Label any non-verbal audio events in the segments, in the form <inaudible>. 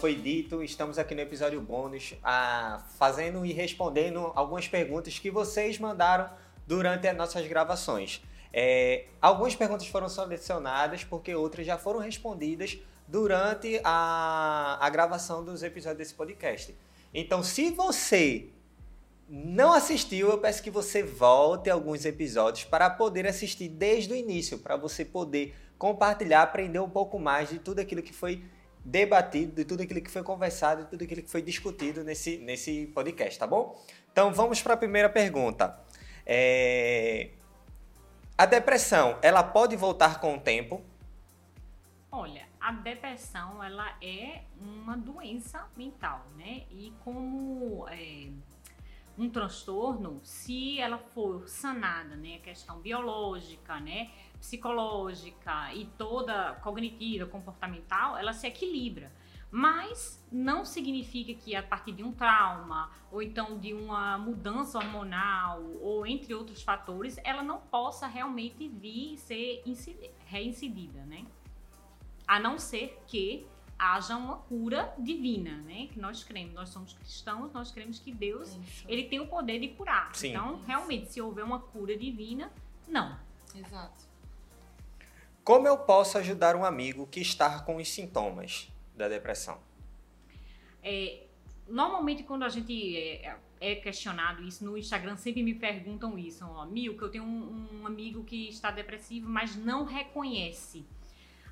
foi dito, estamos aqui no episódio bônus, ah, fazendo e respondendo algumas perguntas que vocês mandaram durante as nossas gravações. É, algumas perguntas foram selecionadas porque outras já foram respondidas durante a, a gravação dos episódios desse podcast. Então, se você não assistiu, eu peço que você volte alguns episódios para poder assistir desde o início, para você poder compartilhar, aprender um pouco mais de tudo aquilo que foi debatido, de tudo aquilo que foi conversado, de tudo aquilo que foi discutido nesse, nesse podcast, tá bom? Então vamos para a primeira pergunta. É... A depressão, ela pode voltar com o tempo? Olha, a depressão, ela é uma doença mental, né? E como é, um transtorno, se ela for sanada, né? Questão biológica, né? Psicológica e toda cognitiva, comportamental, ela se equilibra. Mas não significa que a partir de um trauma ou então de uma mudança hormonal ou entre outros fatores, ela não possa realmente vir ser reincidida, né? A não ser que haja uma cura divina, né? Que nós cremos, nós somos cristãos, nós cremos que Deus, Isso. ele tem o poder de curar. Sim. Então, realmente, se houver uma cura divina, não. Exato. Como eu posso ajudar um amigo que está com os sintomas? da depressão? É, normalmente quando a gente é, é, questionado isso no Instagram, sempre me perguntam isso, ó, Mil, que eu tenho um, um amigo que está depressivo, mas não reconhece.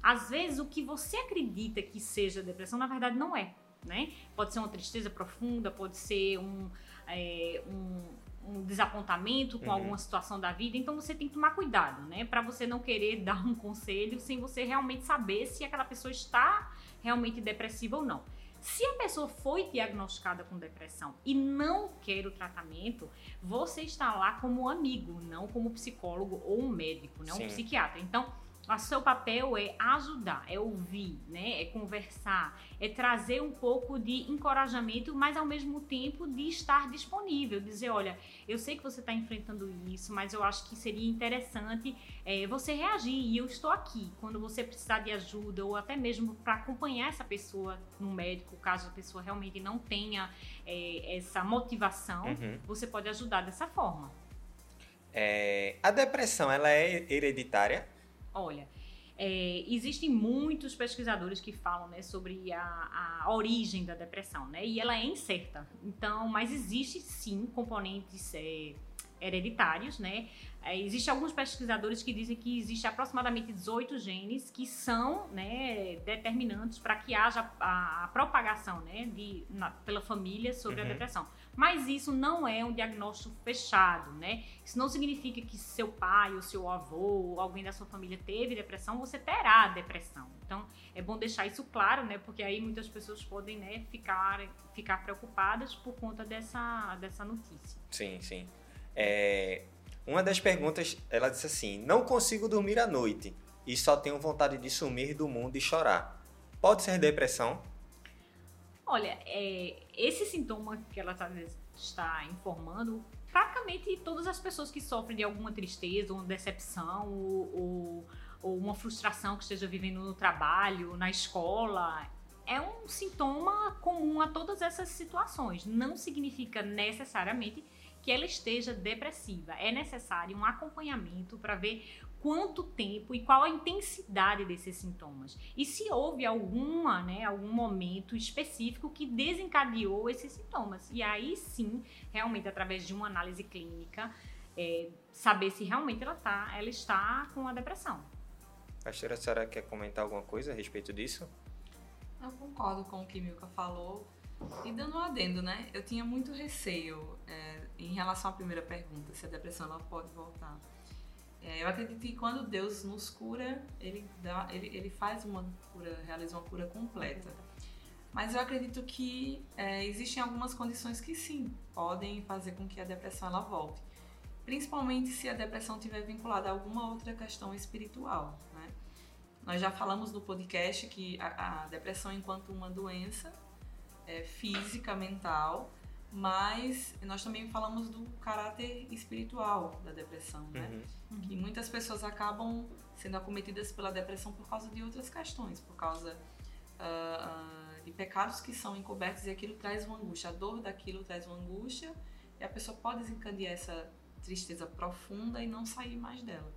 Às vezes o que você acredita que seja depressão, na verdade não é. Né? Pode ser uma tristeza profunda, pode ser um, é, um, um desapontamento com uhum. alguma situação da vida, então você tem que tomar cuidado, né? Para você não querer <laughs> dar um conselho sem você realmente saber se aquela pessoa está realmente depressiva ou não. Se a pessoa foi diagnosticada com depressão e não quer o tratamento, você está lá como amigo, não como psicólogo ou um médico, não um psiquiatra. Então, o seu papel é ajudar, é ouvir, né? É conversar, é trazer um pouco de encorajamento, mas ao mesmo tempo de estar disponível, dizer, olha, eu sei que você está enfrentando isso, mas eu acho que seria interessante é, você reagir e eu estou aqui quando você precisar de ajuda ou até mesmo para acompanhar essa pessoa no médico, caso a pessoa realmente não tenha é, essa motivação, uhum. você pode ajudar dessa forma. É, a depressão, ela é hereditária? Olha, é, existem muitos pesquisadores que falam né, sobre a, a, origem da depressão, né? E ela é incerta. Então, mas existe sim componentes é, hereditários, né? É, Existem alguns pesquisadores que dizem que existe aproximadamente 18 genes que são né, determinantes para que haja a, a propagação né, de, na, pela família sobre uhum. a depressão. Mas isso não é um diagnóstico fechado, né? Isso não significa que seu pai ou seu avô ou alguém da sua família teve depressão, você terá depressão. Então, é bom deixar isso claro, né? Porque aí muitas pessoas podem né, ficar, ficar preocupadas por conta dessa, dessa notícia. Sim, sim. É, uma das perguntas, ela disse assim: Não consigo dormir à noite e só tenho vontade de sumir do mundo e chorar. Pode ser depressão? Olha, é, esse sintoma que ela tá, está informando, praticamente todas as pessoas que sofrem de alguma tristeza, ou decepção, ou, ou, ou uma frustração que esteja vivendo no trabalho, na escola, é um sintoma comum a todas essas situações. Não significa necessariamente que ela esteja depressiva. É necessário um acompanhamento para ver quanto tempo e qual a intensidade desses sintomas. E se houve alguma, né, algum momento específico que desencadeou esses sintomas. E aí sim, realmente através de uma análise clínica, é, saber se realmente ela, tá, ela está com a depressão. Pastora, a senhora quer comentar alguma coisa a respeito disso? Eu concordo com o que Milka falou. E dando um adendo, né? Eu tinha muito receio é, em relação à primeira pergunta, se a depressão ela pode voltar. É, eu acredito que quando Deus nos cura, ele, dá, ele, ele faz uma cura, realiza uma cura completa. Mas eu acredito que é, existem algumas condições que sim, podem fazer com que a depressão ela volte. Principalmente se a depressão estiver vinculada a alguma outra questão espiritual. Né? Nós já falamos no podcast que a, a depressão enquanto uma doença é, física, mental, mas nós também falamos do caráter espiritual da depressão, né? Uhum. Que muitas pessoas acabam sendo acometidas pela depressão por causa de outras questões, por causa uh, uh, de pecados que são encobertos e aquilo traz uma angústia. A dor daquilo traz uma angústia e a pessoa pode desencadear essa tristeza profunda e não sair mais dela.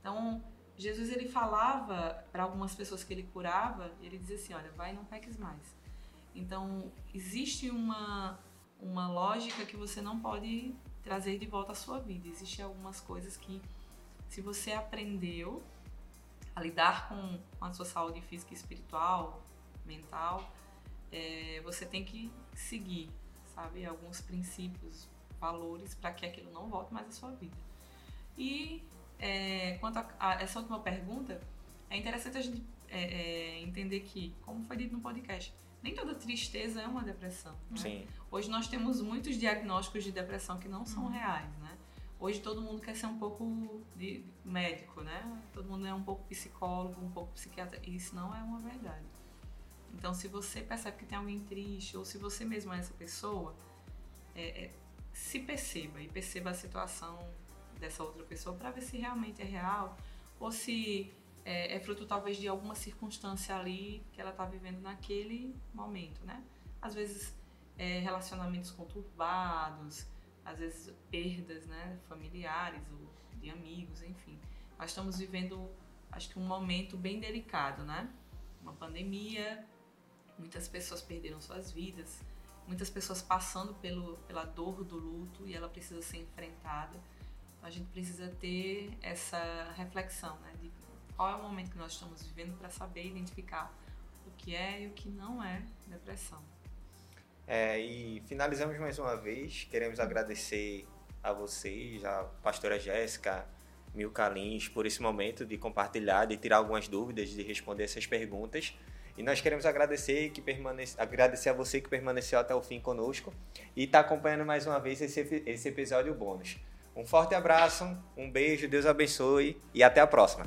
Então, Jesus ele falava para algumas pessoas que ele curava, ele dizia assim, olha, vai e não peques mais. Então, existe uma uma lógica que você não pode trazer de volta à sua vida. Existem algumas coisas que se você aprendeu a lidar com, a sua saúde física e espiritual, mental, é, você tem que seguir, sabe, alguns princípios, valores para que aquilo não volte mais à sua vida. E é, quanto a, a, essa última pergunta, é interessante a gente é, é, entender que, como foi dito no podcast, nem toda tristeza é uma depressão. Né? Sim. Hoje nós temos muitos diagnósticos de depressão que não são uhum. reais, né? Hoje todo mundo quer ser um pouco de médico, né? Todo mundo é um pouco psicólogo, um pouco psiquiatra. E isso não é uma verdade. Então, se você percebe que tem alguém triste, ou se você mesmo é essa pessoa, é, é, se perceba e perceba a situação dessa outra pessoa para ver se realmente é real ou se é, é, fruto talvez de alguma circunstância ali que ela está vivendo naquele momento, né? Às vezes é, relacionamentos conturbados, às vezes perdas, né, familiares ou de amigos, enfim. Nós estamos vivendo, acho que um momento bem delicado, né? Uma pandemia, muitas pessoas perderam suas vidas, muitas pessoas passando pelo, pela dor do luto e ela precisa ser enfrentada. Então a gente precisa ter essa reflexão, né, de qual é o momento que nós estamos vivendo para saber identificar o que é e o que não é depressão. É, e finalizamos mais uma vez. Queremos agradecer a vocês, a pastora Jéssica, Milka Lins, por esse momento de compartilhar, de tirar algumas dúvidas, de responder essas perguntas. E nós queremos agradecer, que permanece, agradecer a você que permaneceu até o fim conosco e está acompanhando mais uma vez esse, esse episódio bônus. Um forte abraço, um beijo, Deus abençoe e até a próxima.